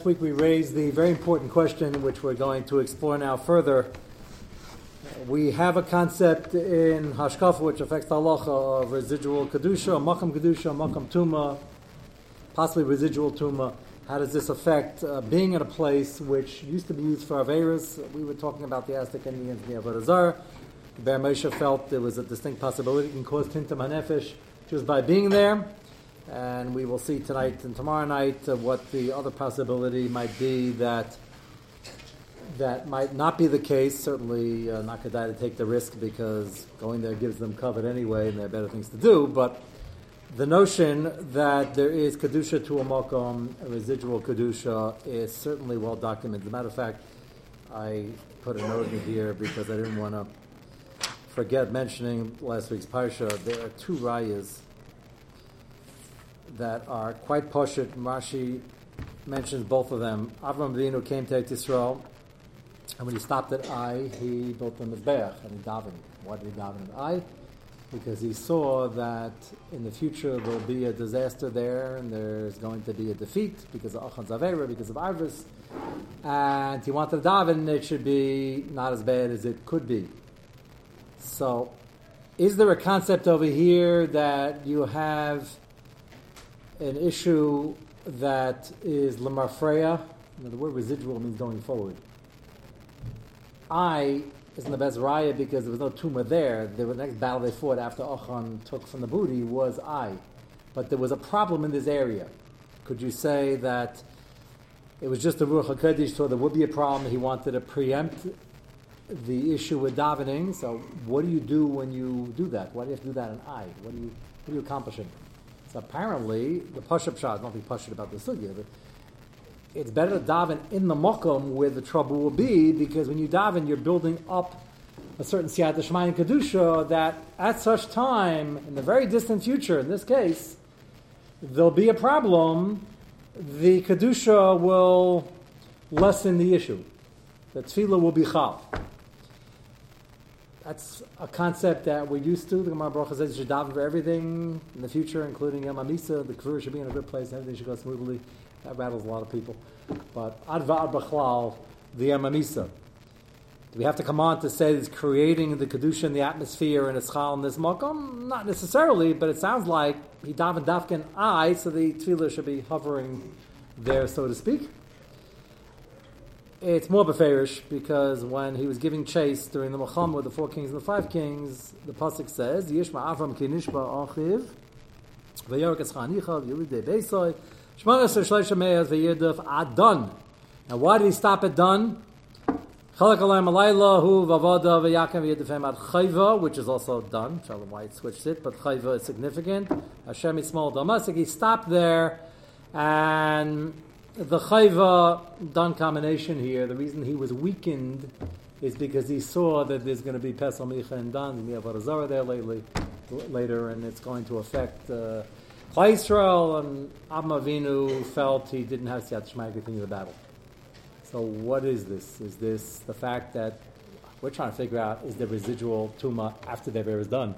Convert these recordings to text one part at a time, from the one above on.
Last week we raised the very important question, which we're going to explore now further. We have a concept in Hashkafa which affects the halacha of residual kedusha, makam kedusha, makam tuma, possibly residual tuma. How does this affect uh, being in a place which used to be used for averas? We were talking about the Aztec Indians Avodah Zarah. Ber Moshe felt there was a distinct possibility it can cause tintam hanefesh just by being there and we will see tonight and tomorrow night uh, what the other possibility might be that that might not be the case. Certainly, uh, not Kedai to take the risk because going there gives them covet anyway, and they have better things to do. But the notion that there is kedusha to a makom, residual kedusha, is certainly well documented. As a matter of fact, I put a note in here because I didn't want to forget mentioning last week's parsha. There are two rayas that are quite poshut. Rashi mentions both of them. Avram Avinu came to Israel, and when he stopped at Ai, he built them a mizbeach and he davened. Why did he daven at Ai? Because he saw that in the future there will be a disaster there, and there's going to be a defeat because of Achan Zavera, because of Arvis, and he wanted to daven. It should be not as bad as it could be. So, is there a concept over here that you have? An issue that is lemafreya. The word residual means going forward. I isn't the best raya because there was no tumor there. The next battle they fought after Achan took from the booty was I. But there was a problem in this area. Could you say that it was just the Ruach HaKodesh, so there would be a problem. He wanted to preempt the issue with davening. So what do you do when you do that? Why do you have to do that in I? What do you, what are you accomplishing? Apparently, the Pashup Shah is nothing Pashup about the Sugya, but it's better to daven in the Mokum where the trouble will be, because when you daven, you're building up a certain Siyat Shemayim Kedusha that at such time, in the very distant future, in this case, there'll be a problem, the Kedusha will lessen the issue. The tefillah will be chal. That's a concept that we're used to. The Gemara Baruch says you should daven for everything in the future, including Yom Hamisa. The Kavur should be in a good place. Everything should go smoothly. That rattles a lot of people. But Adva Bachlal, the Yom Hamisa. Do we have to come on to say it's creating the kedusha in the atmosphere and it's chal in this makom? Not necessarily, but it sounds like he davened dafkin I, so the tefillah should be hovering there, so to speak. It's more beferish because when he was giving chase during the Muhammad with the four kings and the five kings, the pasuk says, "Yishma Avram kinishba achiv, v'yorek eschanicha v'yulidei beisoy, shmonas shleisha me'ez v'yiduf adon." Now, why did he stop at done? Chalak alayim alayla hu v'avoda v'yakem v'yidufem ad chayva, which is also done. Shalom White switched it, but chayva is significant. Hashem is small damasik. He stopped there and the chayva done combination here, the reason he was weakened is because he saw that there's going to be Pesach Micha and Dan, and we have Arazara there lately, later, and it's going to affect uh, Israel, and Avinu felt he didn't have Siyat Shema to the battle. So what is this? Is this the fact that we're trying to figure out is the residual tuma after the is done?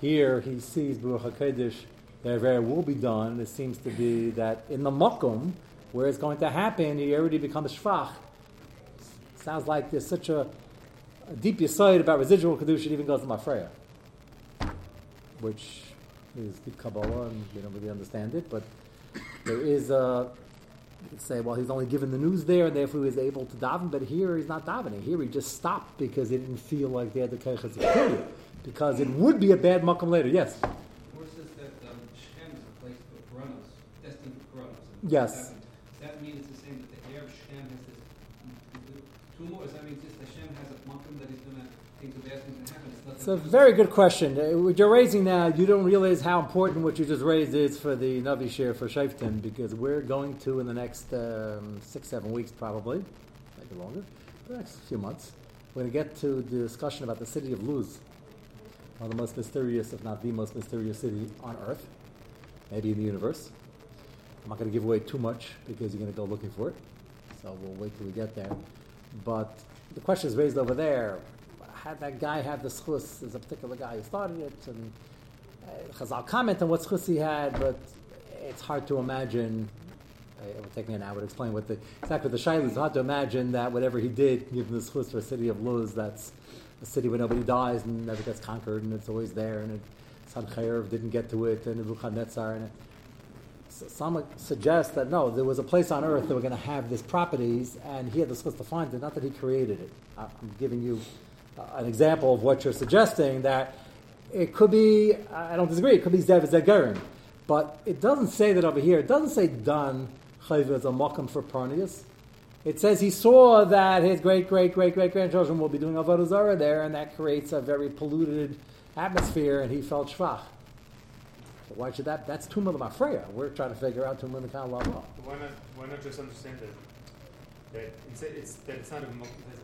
Here he sees Baruch HaKodesh, the will be done. It seems to be that in the Makom, where it's going to happen, he already becomes shvach. Sounds like there's such a, a deep yisoid about residual kedusha, it even goes to Mafreya, which is deep Kabbalah, and we don't really understand it, but there is a say, well, he's only given the news there, and therefore he was able to daven. But here he's not davening. Here he just stopped because he didn't feel like they had the keiches you, because it would be a bad makom later. Yes. that um, Shem is a place for Kuranos, destined for Kuranos. Yes. Does that mean it's the same that the Arab Shem has this tumor, does that mean just Hashem has a makom that he's going to think the bad things to happen? It's, it's a very good question. Uh, what you're raising now, you don't realize how important what you just raised is for the Navi share for Shafton, because we're going to, in the next um, six, seven weeks probably, maybe longer, the next few months, we're going to get to the discussion about the city of Luz, one of the most mysterious, if not the most mysterious city on earth, maybe in the universe. I'm not going to give away too much because you're going to go looking for it. So we'll wait till we get there. But the question is raised over there. Had that guy had the schus? Is a particular guy who started it, and uh, Chazal comment on what schus he had, but it's hard to imagine it would take me an hour to explain what the exactly the shaila is. Hard to imagine that whatever he did, given this list for a city of Luz, that's a city where nobody dies and never gets conquered, and it's always there, and it, Sancheir didn't get to it, and Nebuchadnezzar, and some suggest that no, there was a place on earth that were going to have these properties, and he had the skills to find it. Not that he created it. I'm giving you uh, an example of what you're suggesting that it could be. I don't disagree. It could be Zev Zegerin, but it doesn't say that over here. It doesn't say Dan Chayv as a mokum for Parnius. It says he saw that his great great great great grandchildren will be doing avodah zarah there, and that creates a very polluted atmosphere, and he felt shvach. Why should that? That's Tumah the Mafreya. We're trying to figure out Tumah the Kal Why not? Why not just understand that? That it's, it's, that it's not a,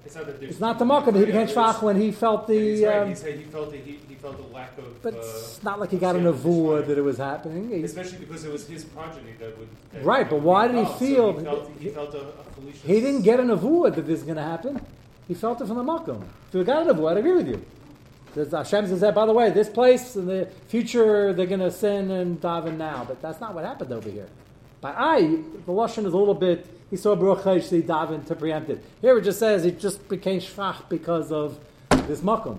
it's not that It's not the Makkah. He became Shvach when he felt the. Right. Um, he said he felt the, he, he felt the lack of. But uh, it's not like he got an avua that it was happening. He, Especially because it was his progeny that would. That right, but why did he feel? So he felt, he felt a, a He didn't get an avua that this is going to happen. He felt it from the Makkah. If he got an avua, I'd agree with you. There's Hashem says, by the way, this place in the future they're going to sin and daven now, but that's not what happened over here. By I, the lashon is a little bit. He saw Baruch Chesh daven to preempt it. Here it just says it just became shvach because of this makom.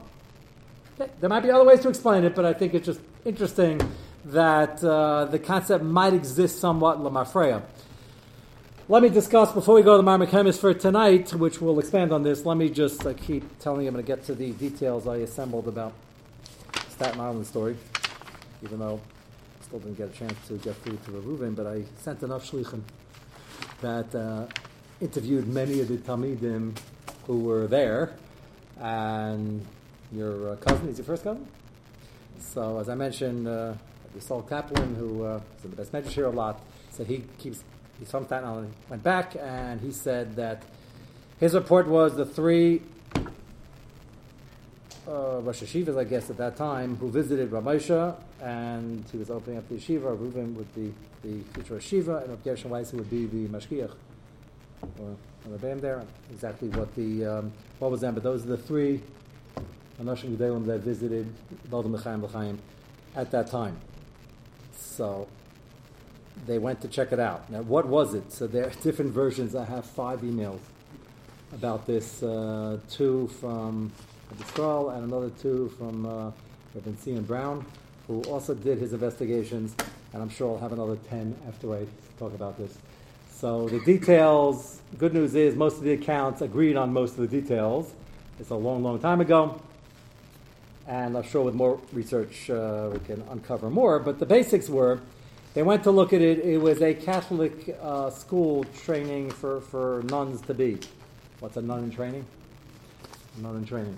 There might be other ways to explain it, but I think it's just interesting that uh, the concept might exist somewhat in lamafreya. Let me discuss before we go to the Marmachemis for tonight, which will expand on this. Let me just uh, keep telling you. I'm going to get to the details I assembled about Staten Island story, even though I still didn't get a chance to get through to the Reuven, but I sent enough shlichim that uh, interviewed many of the Talmidim who were there, and your uh, cousin is your first cousin. So, as I mentioned, uh, Saul Kaplan, who uh, is in the best measure here a lot, said he keeps Staten Island, went back, and he said that his report was the three uh, Rosh Hashivas, I guess, at that time, who visited Ramosha, and he was opening up the yeshiva. Reuven would be the future yeshiva, and Gershon Weiss would be the mashgiach, or the band there. Exactly what the um, what was them, but those are the three Anoshim Gedalim that visited Baldim L'chaim at that time. So they went to check it out. Now, what was it? So there are different versions. I have five emails about this. Uh, two from the Skull and another two from uh, Reverend. Brown, who also did his investigations. And I'm sure I'll have another ten after I talk about this. So the details. Good news is most of the accounts agreed on most of the details. It's a long, long time ago. And I'm sure with more research uh, we can uncover more. But the basics were they went to look at it. It was a Catholic uh, school training for, for nuns to be. What's a nun in training? A nun in training.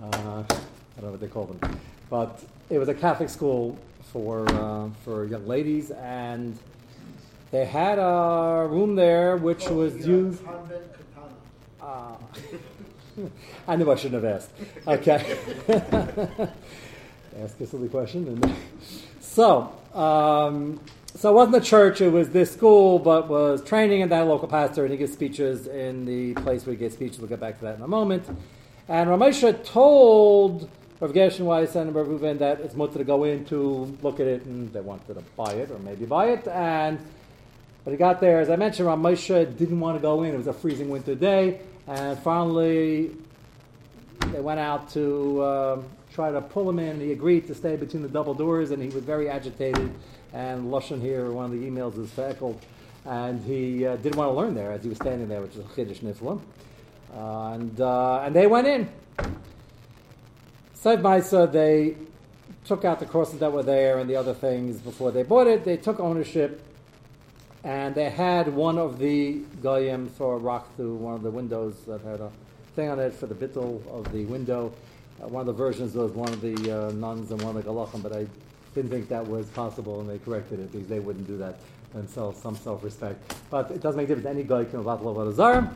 Uh, I don't know what they call them. But it was a Catholic school for, uh, for young ladies, and they had a room there which oh, was used. Uh, I knew I shouldn't have asked. Okay. Ask a silly question. So, um, so it wasn't a church, it was this school, but was training in that local pastor, and he gives speeches in the place where he gives speeches. We'll get back to that in a moment. And Ramesha told Rav Gershon Weiss and Rav Reuven that it's mutter to go in to look at it, and they wanted to buy it, or maybe buy it. And but he got there, as I mentioned, Ramesha didn't want to go in. It was a freezing winter day, and finally they went out to uh, try to pull him in. He agreed to stay between the double doors, and he was very agitated. And Lashon here, one of the emails is feckled, and he uh, didn't want to learn there as he was standing there, which is a chiddush nifla. Uh, and uh, and they went in. Said Maisa, they took out the crosses that were there and the other things before they bought it. They took ownership, and they had one of the goyim throw a rock through one of the windows that had a thing on it for the bittel of the window uh, one of the versions was one of the uh, nuns and one of the galachim, but I didn't think that was possible, and they corrected it because they wouldn't do that themselves, some self-respect. But it doesn't make a difference. Any guy can about Azar.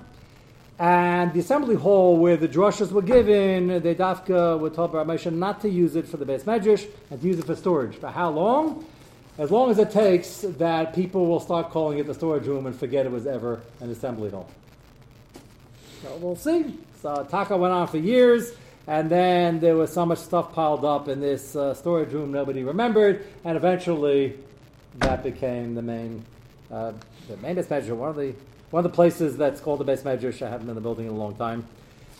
And the assembly hall where the drushes were given, the dafka were told by Ramesha not to use it for the base medrash and to use it for storage. For how long? As long as it takes that people will start calling it the storage room and forget it was ever an assembly hall. So we'll see. So Taka went on for years. And then there was so much stuff piled up in this uh, storage room nobody remembered, and eventually that became the main uh, the main base medrash, one of the one of the places that's called the base medrash. I haven't been in the building in a long time.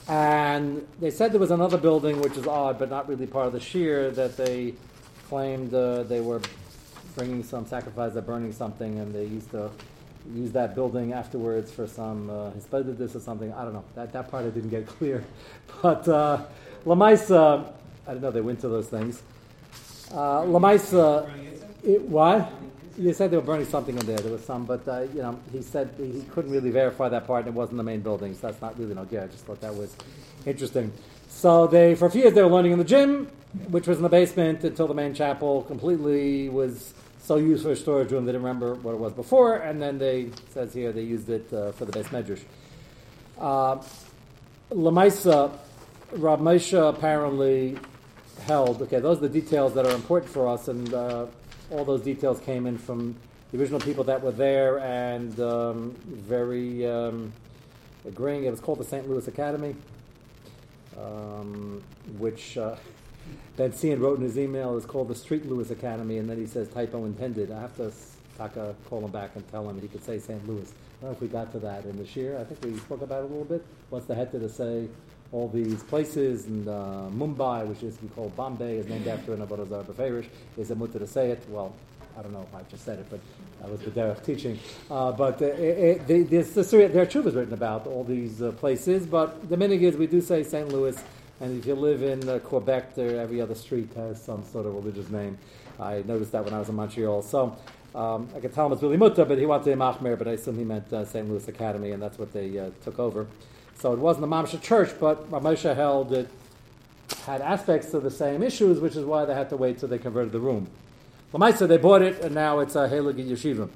And they said there was another building, which is odd, but not really part of the shear, that they claimed uh, they were bringing some sacrifice, they're burning something, and they used to use that building afterwards for some uh, this or something. I don't know. That, that part I didn't get clear. But uh, Lamaisa, I don't know, they went to those things. Uh, Lamaisa, it, what? You said they were burning something in there. There was some, but uh, you know, he said he couldn't really verify that part, and it wasn't the main building, so that's not really no good. I just thought that was interesting. So they, for a few years, they were learning in the gym, which was in the basement, until the main chapel completely was so used for a storage room. They didn't remember what it was before, and then they says here they used it uh, for the base medrash. Uh, Lamaisa, Rab Moshe apparently held. Okay, those are the details that are important for us, and uh, all those details came in from the original people that were there and um, very um, agreeing. It was called the St. Louis Academy, um, which Ben Cian wrote in his email is called the Street Lewis Academy, and then he says typo intended. I have to Taka call him back and tell him he could say St. Louis. I don't know if we got to that in this year. I think we spoke about it a little bit. What's the head to say all these places, and uh, Mumbai, which is we call Bombay, is named after an Avodah Zarah Beferish. Is it mutter to say it? Well, I don't know if I just said it, but that was the Derech teaching. Uh, but uh, it, it, there's, there are chuvas written about all these uh, places, but the minig is we do say St. Louis, and if you live in uh, Quebec, there every other street has some sort of religious name. I noticed that when I was in Montreal. So um, I could tell him it's really mutter, but he wanted to Machmer, but I assume he meant uh, St. Louis Academy, and that's what they uh, took over. So it wasn't the Mamsha church, but Ramosha held it had aspects of the same issues, which is why they had to wait till they converted the room. Lamaisa, they bought it, and now it's a Helig Yeshiva.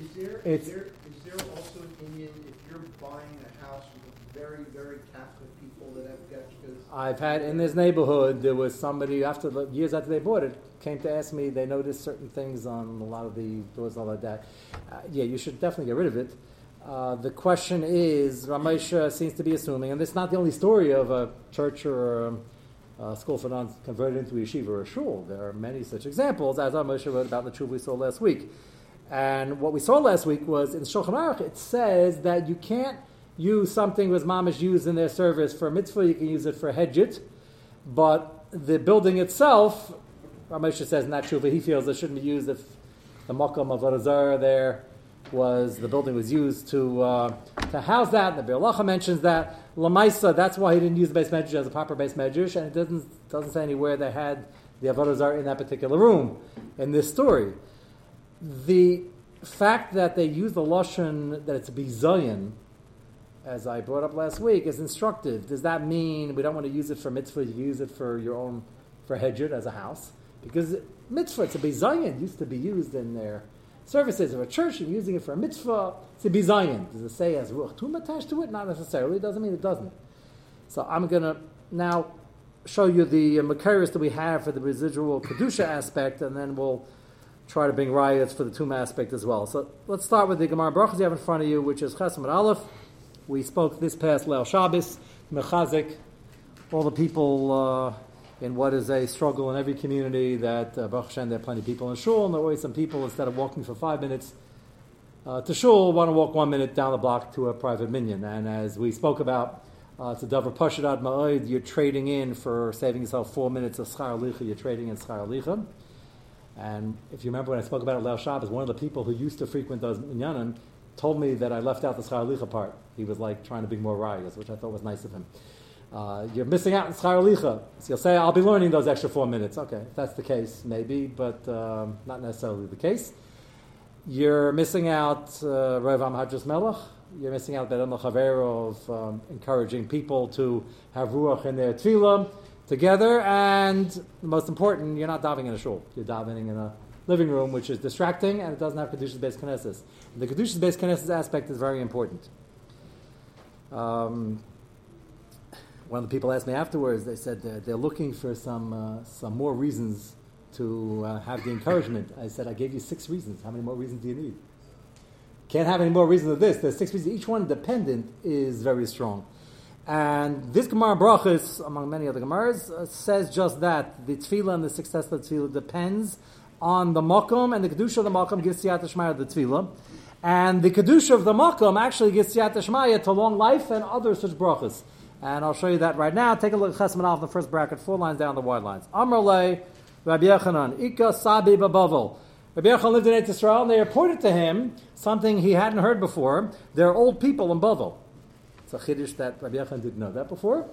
Is there, is there, is there also an Indian, if you're buying a house with very, very Catholic people that have getchkas? I've had, in this neighborhood, there was somebody, after the, years after they bought it, came to ask me, they noticed certain things on a lot of the doors, all like that. Uh, yeah, you should definitely get rid of it. Uh, the question is, Ramesha seems to be assuming, and it's not the only story of a church or a, a school for nuns converted into a yeshiva or a shul. There are many such examples, as Ramesha wrote about in the truth we saw last week. And what we saw last week was in Shulchan Aruch, it says that you can't use something was mamish used in their service for mitzvah, you can use it for hedjit, but the building itself, Ramesha says in that but he feels it shouldn't be used if the makam of Arazar there was the building was used to uh, to house that. And The Be'alacha mentions that Lamaisa. That's why he didn't use the base medrash as a proper base medrash, and it doesn't doesn't say anywhere they had the avodah in that particular room in this story. The fact that they use the lashon that it's bizayin, as I brought up last week, is instructive. Does that mean we don't want to use it for mitzvah? You use it for your own for hedjit as a house because mitzvah it's a used to be used in their services of a church and using it for a mitzvah, it's a bizayin. Does it say as ruach tum attached to it? Not necessarily. It doesn't mean it doesn't. So I'm going to now show you the uh, that we have for the residual kedusha aspect, and then we'll try to bring riots for the tomb aspect as well. So let's start with the Gemara Brachas you have in front of you, which is Chesam and Aleph. We spoke this past Leil Shabbos, Mechazik, all the people. Uh, in what is a struggle in every community that uh, Baruch Hashem, there are plenty of people in shul, and there are always some people, instead of walking for five minutes uh, to shul, want to walk one minute down the block to a private minyan. And as we spoke about, uh, a davar pashadad ma'od, you're trading in for saving yourself four minutes of schar licha, you're trading in schar licha. And if you remember when I spoke about it last Shabbos, one of the people who used to frequent those minyanim told me that I left out the schar part. He was like trying to be more rayas, which I thought was nice of him. Uh, you're missing out on Schar. So you'll say, I'll be learning those extra four minutes. Okay, if that's the case, maybe, but um, not necessarily the case. You're missing out uh, Rav Hadras Melech. You're missing out Chavero of um, encouraging people to have Ruach in their tefillah together. And the most important, you're not davening in a shul. You're davening in a living room, which is distracting, and it doesn't have Kedusha's base Knesses. The Kedusha's base Knesses aspect is very important. Um, one of the people asked me afterwards. They said they're, they're looking for some uh, some more reasons to uh, have the encouragement. I said I gave you six reasons. How many more reasons do you need? Can't have any more reasons than this. There's six reasons. Each one dependent is very strong. And this Gemara Brachas, among many other Gemaras, uh, says just that the tefillah and the success of the tefillah depends on the makom, and the kedusha of the makom gives siyat shmaya the tefillah, and the kedusha of the makom actually gives siyat shmaya to long life and other such brachas. And I'll show you that right now. Take a look at Chesman off the first bracket, four lines down the wide lines. Amrle, Rabbi Yochanan, Ika Sabi Babavel. Rabbi Yochanan lived in Eretz Israel, and they reported to him something he hadn't heard before. There are old people in Bavel. It's a chiddush that Rabbi Yochanan didn't know that before,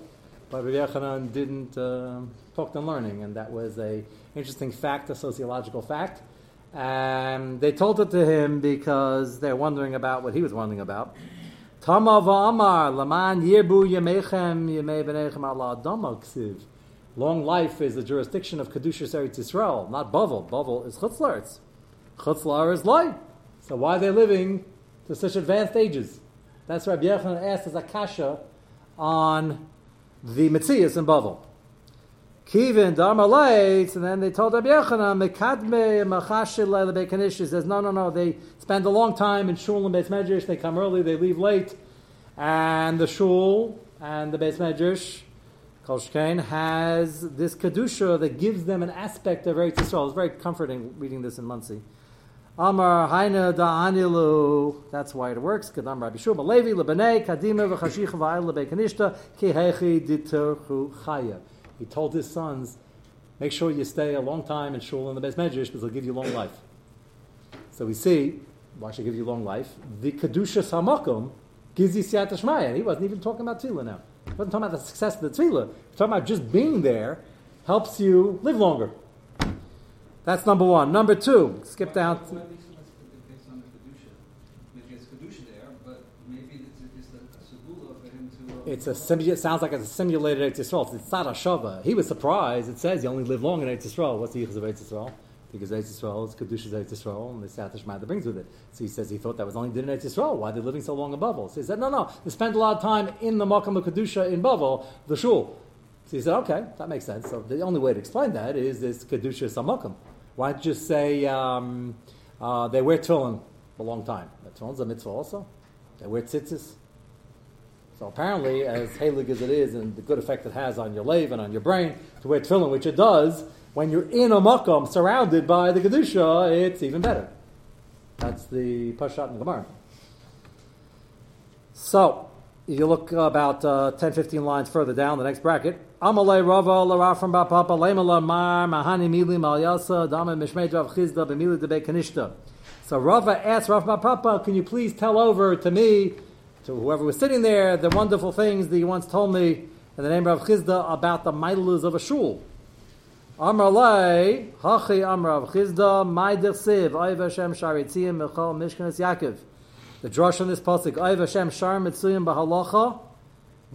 but Rabbi Yochanan didn't uh, talk to learning, and that was a interesting fact, a sociological fact. And they told it to him because they're wondering about what he was wondering about. Tama v'amar laman yirbu ala. Long life is the jurisdiction of Kedushas Eretz Yisrael, not Bavel. Bavel is Chutzlaretz. Chutzlar is light. So why are they living to such advanced ages? That's Rabbi Yochanan asked as kasha on the Metzias in Bavel. Kivin Darmalait, and then they told Rabbi Yochanan, Mekadme Machashil Lebekanish. He says, no, no, no. They spend a long time in Shul and Beis Medrash. They come early, they leave late. And the Shul and the Beis Medrash, Kol Shkein, has this Kedusha that gives them an aspect of Eretz Yisrael. It's very comforting reading this in Monsey. Amar Haina Da'anilu. That's why it works. Kadam Rabbi Shua Levi Lebanei Kadima V'Chashich V'Ayil Lebekanishta Ki Hechi Diturchu Chaya. He told his sons, make sure you stay a long time in shul in the Beis Medrash because they'll give you long life. So we see, why should give you long life? The Kedusha Samakum gives you Siyat Shmaya. He wasn't even talking about Tefillah now. He wasn't talking about the success of the Tefillah. He's talking about just being there helps you live longer. That's number one. Number two, skip down. Why- why at least let's- based on the kedusha? Maybe it's kedusha there, but maybe it's just a, a for him to. Uh, It's a simu- it sounds like it's a simulated Eretz Yisrael. It's not a shava. He was surprised. It says you only live long in Eretz Yisrael. What's the yichus of Eretz Yisrael? Because Eretz Yisrael is kedusha's Eretz Yisrael, and the Siyat Shema that brings with it. So he says he thought that was only did in Eretz Yisrael. Why are they living so long in Bavel? So he said, no, no, they spend a lot of time in the Makam of kedusha in Bavel, the shul. So he said, okay, that makes sense. So the only way to explain that is this kedusha samakam. Why don't you say um, uh, they wear tefillin a long time? Tefillin's a mitzvah also. They wear tzitzis. So apparently, as halig as it is, and the good effect it has on your lave and on your brain to wear tefillin, which it does, when you're in a makom surrounded by the kedusha, it's even better. That's the pashat and gemara. So you look about uh, 10, 15 lines further down the next bracket. Amalei Rava Larafram Bapapa Lemala Mar Mahani Mili Malyasa Dama Mishmei Rav Chisda B'Mili Debe. So Rava asked Rav Bapapa, can you please tell over to me, to whoever was sitting there, the wonderful things that you once told me in the name of Rav Chisda about the mitlus of a shul. Amar Lei, Hachi Amar Rav Chisda, Maidir Siv, Oiv Hashem Sharitziyim Michal Mishkanis Yaakov. The drush on this pasuk, Oiv Hashem Shar Mitzuyim Bahalacha,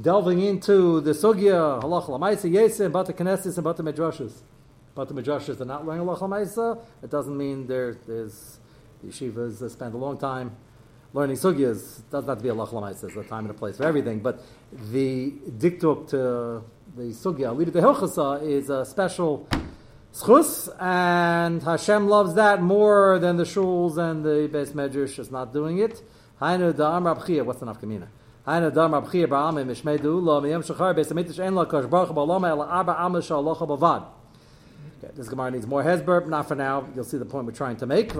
delving into the sugya halacha lamaisa yesa and bata knesses and bata medrashas. Bata medrashas are not learning halacha lamaisa. It doesn't mean there, there's yeshivas that spend a long time learning sugyas. It doesn't have to be halacha lamaisa. There's a time and a place for everything. But the diktuk to the sugya alida de is a special schus, and Hashem loves that more than the shuls and the base medrash is not doing it. Hainu da amrab chiyah. What's the nafkamina? Hainu da amrab chiyah ba'amim mishmei du'ula miyam shachar en kosh baruch ela arba bavad. Okay, this Gemara needs more hesber, not for now. You'll see the point we're trying to make.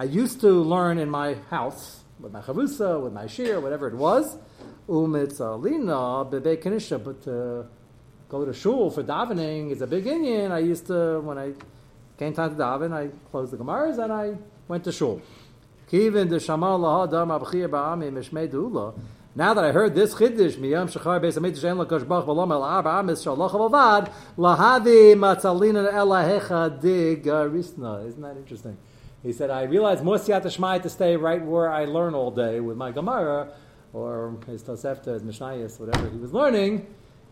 I used to learn in my house with my chavusa, with my shir, whatever it was, but to go to shul for davening is a big Indian. I used to when I came time to daven, I closed the gemaras and I went to shul. Now that I heard this chiddush, miyam shachar beis amitish en lakosh bach balom el arba amis shalach avad lahadi matzalina elahecha digarisna. Isn't that interesting? He said, I realized more siyat shmai to stay right where I learn all day with my gemara, or his tosefta, his mishnayos, whatever he was learning,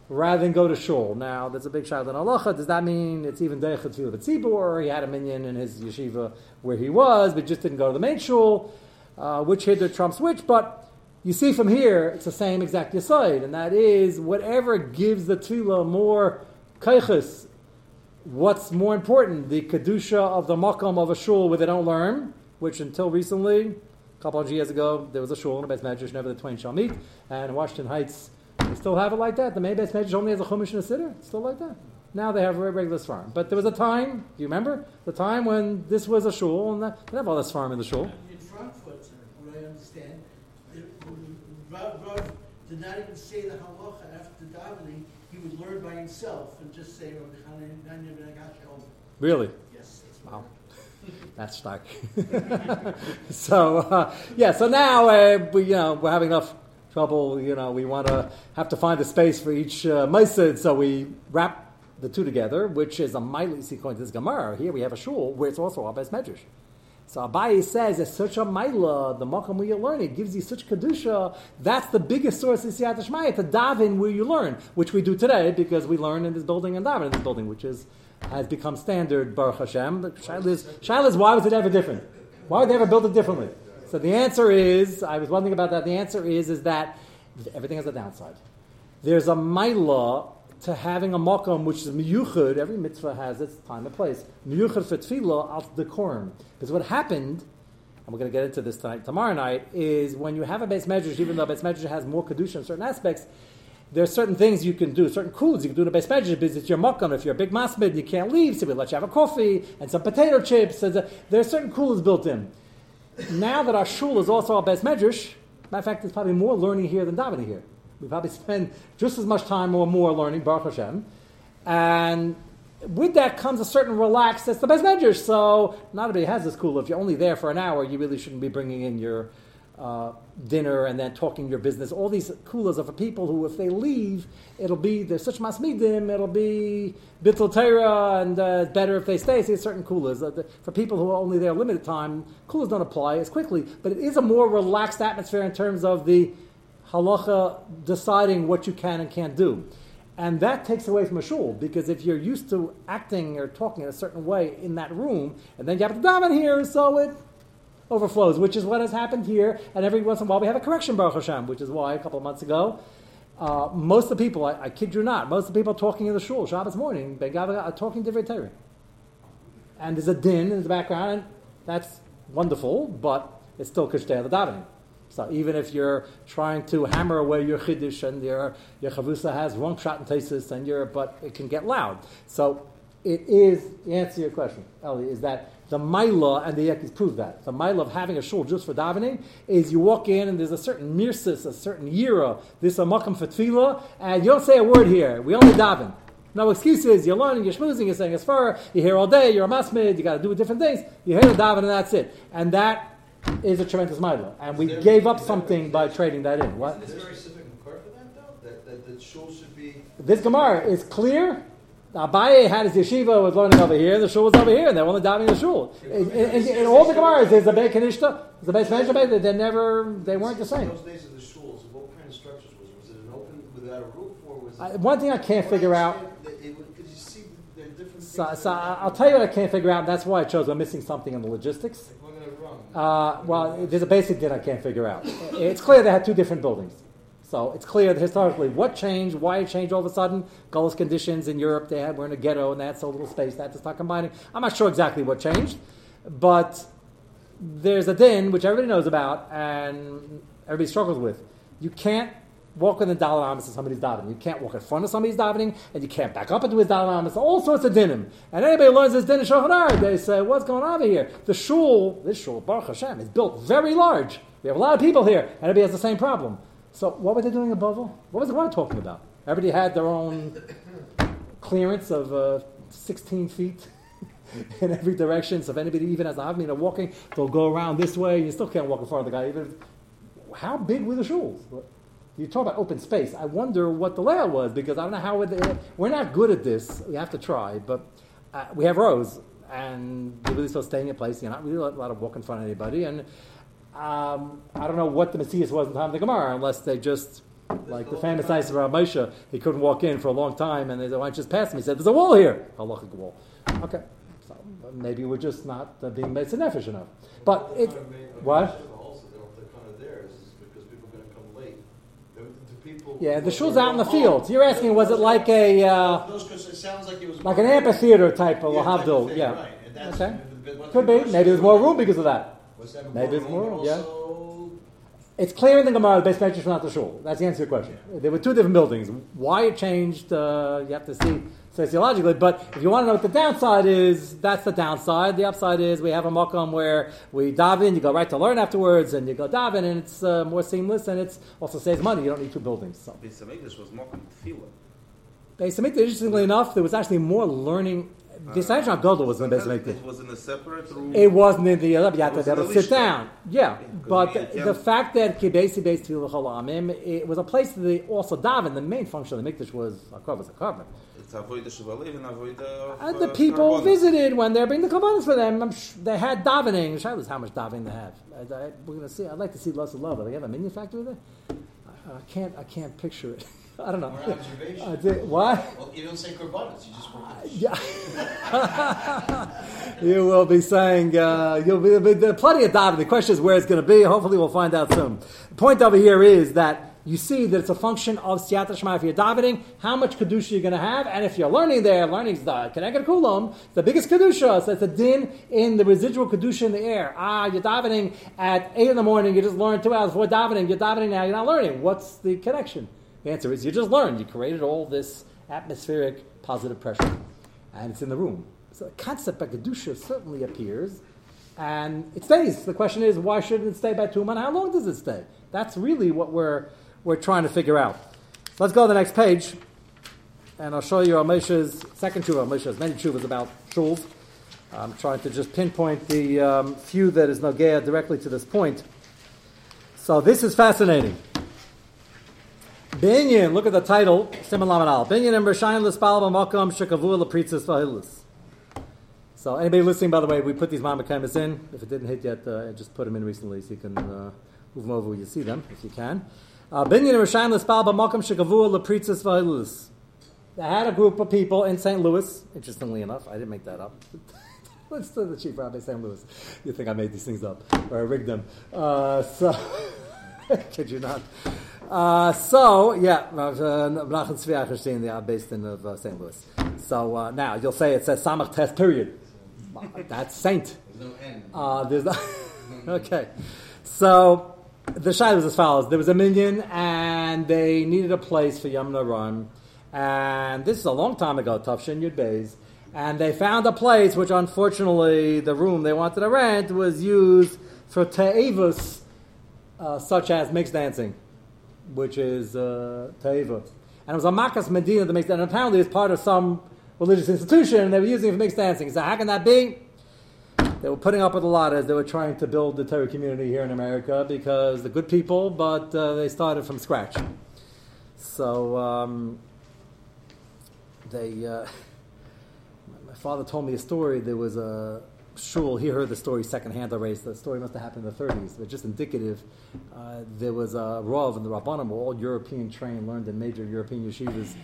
rather than go to shul. Now, that's a big shayla in halacha. Does that mean it's even deichet tefillah b'tzibur, he had a minion in his yeshiva where he was, but just didn't go to the main shul? Uh, which hider trumps which? But you see from here, it's the same exact yisoid, and that is whatever gives the tefillah more kaiches. What's more important, the kedusha of the makom of a shul where they don't learn, which until recently, a couple of years ago, there was a shul in the Beis Medrash, never the twain shall meet, and Washington Heights, still have it like that. The main Beis Medrash only has a chumash and a siddur. Still like that. Now they have a regular farm. But there was a time, do you remember? The time when this was a shul, and that, they have all this farm in the shul. In Frankfurt, sir, what I understand, the Rav, Rav did not even say the halacha after davening. He would learn by himself and just say, "Rabbi Chanan, Nanya ben Agash, Really? Yes, that's Wow. That's stark. so uh, yeah, so now uh, we you know we're having enough trouble. You know we want to have to find a space for each uh, so we wrap the two together, which is a according to this Gemara. Here we have a shul where it's also Abbas Medrash. So Abaye says it's such a maila, the makam where you learn it gives you such kedusha. That's the biggest source of siyat shmaya to daven where you learn, which we do today because we learn in this building and daven in this building, which is has become standard Baruch Hashem. Shaila is why was it ever different? Why would they ever build it differently? So the answer is, I was wondering about that. The answer is is that everything has a downside. There's a maila to having a makam which is miyuchad. Every mitzvah has its time and place. Miyuchad for tefillah al decorum. Because what happened, and we're going to get into this tonight, tomorrow night, is when you have a base medrash, even though a base medrash has more kedusha in certain aspects, there are certain things you can do, certain coolers you can do in a base medrash because it's your makam. If you're a big masmid you can't leave, so we let you have a coffee and some potato chips. And the, there are certain coolers built in. Now that our shul is also our base medrash, matter of fact, there's probably more learning here than davening here. We probably spend just as much time or more learning Baruch Hashem, and with that comes a certain relax That's the best measure. So not everybody has this cool. If you're only there for an hour, you really shouldn't be bringing in your uh, dinner and then talking your business. All these coolers are for people who, if they leave, it'll be there's such masmidim. It'll be bittul Torah, and uh, better if they stay. See, certain coolers uh, the, for people who are only there limited time. Coolers don't apply as quickly, but it is a more relaxed atmosphere in terms of the halacha deciding what you can and can't do. And that takes away from a shul because if you're used to acting or talking in a certain way in that room, and then you have to daven here, so it overflows, which is what has happened here. And every once in a while we have a correction, Baruch Hashem, which is why a couple of months ago, uh, most of the people, I, I, kid you not, most of the people talking in the shul Shabbos morning, are talking different Torah. And there's a din in the background, and that's wonderful, but it's still kishtei the davening. So even if you're trying to hammer away your chiddush and your your chavusa has wrong shot and tesis and your but it can get loud. So it is the answer to your question, Eli, is that the Maila and the Yekis prove that. The Maila of having a shul just for davening is you walk in and there's a certain mirsis, a certain yira, this a makam for tefillah, and you don't say a word here. We only daven. No excuses. You're learning, you're schmoozing, you're saying as far, you're here all day, you're a masmid, you got to do different things. You're here to daven and that's it. And that is a tremendous mila, and we gave up something by trading that in. What? Isn't this very specific for that though? That, that the shul should be. This Gemara is clear. Abaye had his yeshiva was learning over here, the shul was over here, and they were only diving the shul. In, in, in, all the Gemaras, there's a Beit Kanishta, a Beit Kanishta, they never, they weren't the same. Those days of the shuls, what kind of structures was it? Was it an open without a roof, or was it? One thing I can't figure out. Because you see, there are different. So, so I'll tell you what I can't figure out. That's why I chose. I'm missing something in the logistics. Uh, well, there's a basic thing I can't figure out. It's clear they had two different buildings. So it's clear that historically what changed, why it changed all of a sudden. Gullus conditions in Europe, they had, were in a ghetto and had so little space, had to start combining. I'm not sure exactly what changed, but there's a din, which everybody knows about and everybody struggles with. You can't walk in the daled amos and somebody's davening. You can't walk in front of somebody's davening, and you can't back up into his daled amos. All sorts of dinim. And anybody learns this din in Shulchan they say, what's going on over here? The shul, this shul, Baruch Hashem, is built very large. We have a lot of people here, and everybody has the same problem. So what were they doing in Bovel? What was the Gemara talking about? Everybody had their own clearance of uh, 16 feet in every direction. So if anybody even has a Avmina walking, they'll go around this way. You still can't walk in front of the guy. Even how big were the shuls? You talk about open space. I wonder what the layout was because I don't know how we're not good at this. We have to try, but uh, we have rows, and you're really still staying in place. You're not really allowed to walk in front of anybody, and um, I don't know what the Messias was in the time of the Gemara, unless they just like the famous nice of Moshe, he couldn't walk in for a long time, and they said, "Why don't you just pass me?" He said, "There's a wall here." a wall. Okay, so maybe we're just not uh, being made nefesh enough. But it, what? Yeah, the shul's out in the fields. You're asking, was it like a uh, like an amphitheater type of yeah, Lahavdil? Yeah. Okay. Could be. Maybe there's more room because of that. Maybe it's more. Yeah. It's clear in the Gemara the base medrash was not the shul. That's the answer to your question. There were two different buildings. Why it changed, uh, you have to see sociologically. But if you want to know what the downside is, that's the downside. The upside is we have a makom where we dive in, you go right to learn afterwards, and you go dive in, and it's uh, more seamless, and it's also saves money. You don't need two buildings. So. Beis Hamikdash was mokum tefillah. Beis Hamikdash, interestingly enough, there was actually more learning. The Sanhedrin Gadol was in Beis Hamikdash. It was in a separate room. It wasn't in the other. You had to was be able in to the sit down. Yeah, but the, the fact that Kibesi based Tefillah Cholamim, it was a place that they also daven. The main function of the mikdash was a was. It's avoida shuvalev and avoida of And uh, the people visited when they're bringing the korbanos for them. I'm sh- they had davening. The shaila is how much davening they have. I, I, we're going to see. I'd like to see lots of love. Do they have a minion factory there? I, I can't. I can't picture it. I don't know. More observation. I did, what? Well, you don't say korbanos, you just want Yeah. you will be saying, uh, you'll be, there'll plenty of davening. The question is where it's going to be. Hopefully, we'll find out soon. The point over here is that you see that it's a function of siyata shema. If you're davening, how much kedusha you're going to have, and if you're learning there, learning's the keneged kulam, the biggest kedusha. So it's a din in the residual kedusha in the air. Ah, you're davening at eight in the morning. You just learned two hours before davening. You're davening now. You're not learning. What's the connection? The answer is you just learned. You created all this atmospheric positive pressure, and it's in the room. So the concept of kedusha certainly appears, and it stays. The question is, why shouldn't it stay by months? How long does it stay? That's really what we're we're trying to figure out. Let's go to the next page, and I'll show you Amesha's second tshuva. Amesha has many tshuvas about shuls. I'm trying to just pinpoint the um, few that is nogea directly to this point. So this is fascinating. Binyan, look at the title, Lamanal. Binyan and Rishayim Lispal B'Makam Shekavu Lepritzas Vahilis. So anybody listening, by the way, we put these Mamakamas in. If it didn't hit yet, uh, I just put them in recently so you can uh, move them over when you see them, if you can. Uh, Binyan and Rishayim Lispal B'Makam Shekavu Lepritzas Vahilis. They had a group of people in St. Louis, interestingly enough. I didn't make that up. Let's do the chief rabbi St. Louis. You think I made these things up or I rigged them. Uh, so, kid you not. Uh, so, yeah, Menachem Tzvi Eichenstein, they are based in of uh, St. Louis. So uh, now you'll say it says Samach Test period. That's saint. There's no end. Uh, there's no, okay. So the shayla was as follows: There was a minion, and they needed a place for Yom Naram, and this is a long time ago, Tafshin Yud Beis, and they found a place which, unfortunately, the room they wanted to rent was used for te'evus, uh, such as mixed dancing, which is uh, te'eva. And it was a Makas Medina that makes that, and apparently it's part of some religious institution, and they were using it for mixed dancing. So how can that be? They were putting up with a lot as they were trying to build the Torah community here in America because the good people, but uh, they started from scratch. So um, they, uh, my father told me a story. There was a shul. He heard the story secondhand. I raised the story must have happened in the 30s, but just indicative. Uh, there was a rav and the rabbanim were all European trained, learned in major European yeshivas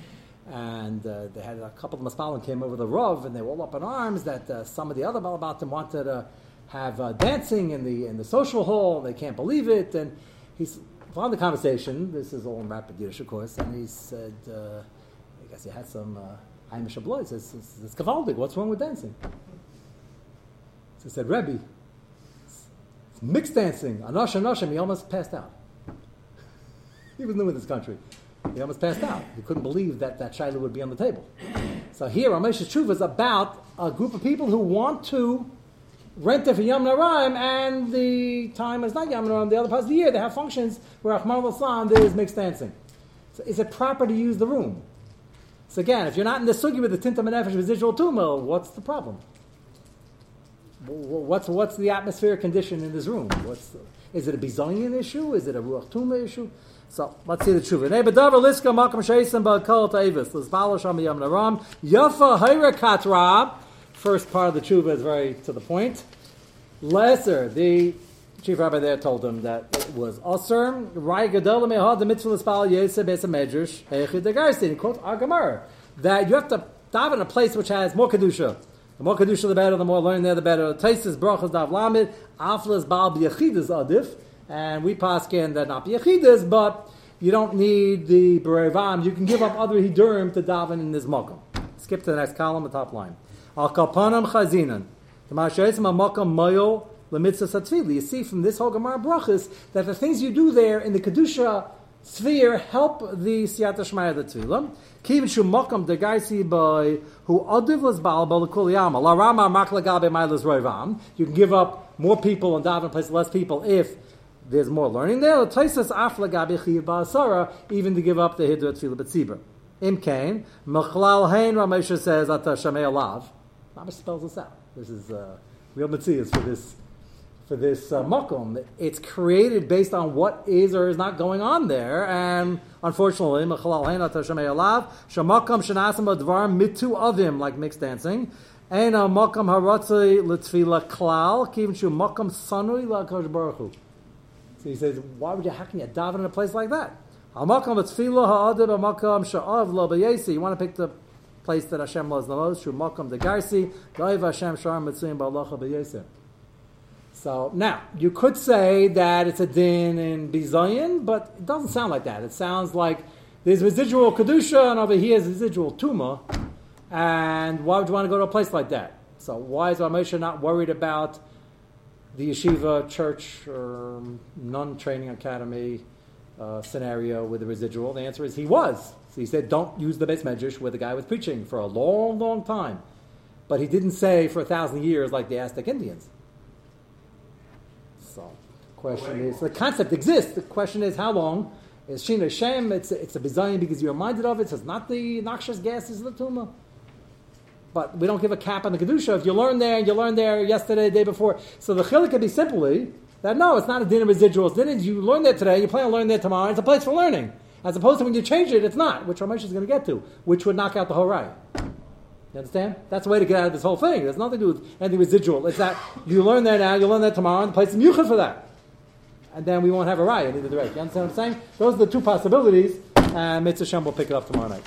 and uh, they had a couple of maspalim came over the Rav, and they were all up in arms that uh, some of the other Balabatim wanted to have uh, dancing in the in the social hall. They can't believe it, and he's found the conversation. This is all in rapid Yiddish, of course, and he said, uh, "I guess he had some uh, He says, "It's, it's Kavaldig. What's wrong with dancing?" So he said, "Rebbe, it's, mixed dancing. Anosh Anoshim." He almost passed out. he was new in this country. He almost passed out. He couldn't believe that that shaila would be on the table. So here, Ramesh's Tshuva is about a group of people who want to rent it for Yom Naraim, and the time is not Yom Naraim, the other parts of the year, they have functions where Ahmad al there is mixed dancing. So is it proper to use the room? So again, if you're not in the sugi with the Tinta Menefesh residual tumor, what's the problem? What's, what's the atmospheric condition in this room? What's the, is it a Bizonian issue? Is it a Ruach Tuma issue? So let's see the tshuva. Nei bedavar liska naram. Yafa. First part of the tshuva is very to the point. Lesser, the chief rabbi there told him that it was Aser. Rai gadol mehad the mitzvah l'spal yeseh besa medrash. Eichid degarsin. Quote our Gemara. That you have to dive in a place which has more kedusha. The more kedusha, the better. The more learning there, the better. Taisis brachas dav lamid. Aflas bal b'yachidus adif. And we paskin that not b'yachidas, but you don't need the berevam. You can give up other hidurim to daven in this makom. Skip to the next column, the top line. Al kapanam chazinan. The mashayis mamakam mayo lemitzvah satvili. You see from this whole Gemara brachas that the things you do there in the kedusha sphere help the siyata shmaya the tefillah. Kivin shu makam the gaisi by who adiv was baal bal yama la rama maklagabe mailas roivam. You can give up more people and daven place less people if there's more learning there. The places aflagabe chiyav ba'asara even to give up the hidra tefillah betzibur. Imkain machlal hein Ramesha says ata shamei alav. Mama spells this out. This is uh, real mitzias for this for this uh, makom. It's created based on what is or is not going on there, and unfortunately, mechalal hein ata shamei alav shamakam shenasam advar mitu avim like mixed dancing. And a makam haratzei l'tfila klal kivin shu makam sanui la'kadosh baruch. So he says, why would you, how can you daven in a place like that? Hamakam l'tfila ha'adib hamakam sha'av lo b'yesi. You want to pick the place that Hashem loves the most, shu makam the garsi, da'iv Hashem shar mitzvim ba'alacha b'yesi. So now, you could say that it's a din in Bizayin, but it doesn't sound like that. It sounds like there's residual Kedusha and over here is residual Tuma. And why would you want to go to a place like that? So why is Ramosha not worried about the yeshiva, church, or nun training academy uh, scenario with the residual? The answer is he was. So he said, don't use the beis medrash where the guy was preaching for a long, long time. But he didn't say for a thousand years like the Aztec Indians. So, question is the concept exists. The question is how long is Shina Shem? It's a, it's a bizayin because you're reminded of it. So it's not the noxious gases of the tumah. But we don't give a cap on the kedusha. If you learn there and you learn there yesterday, the day before, so the chilik could be simply that no, it's not a din of residuals. Is you learn there today, you plan on learning there tomorrow. It's a place for learning, as opposed to when you change it, it's not. Which Ramesh is going to get to, which would knock out the whole right. You understand? That's the way to get out of this whole thing. It has nothing to do with anything residual. It's that you learn there now, you learn that tomorrow, and play some is muchah for that. And then we won't have a riot in either direction. You understand what I'm saying? Those are the two possibilities, and Mitzvah Shem will pick it up tomorrow night.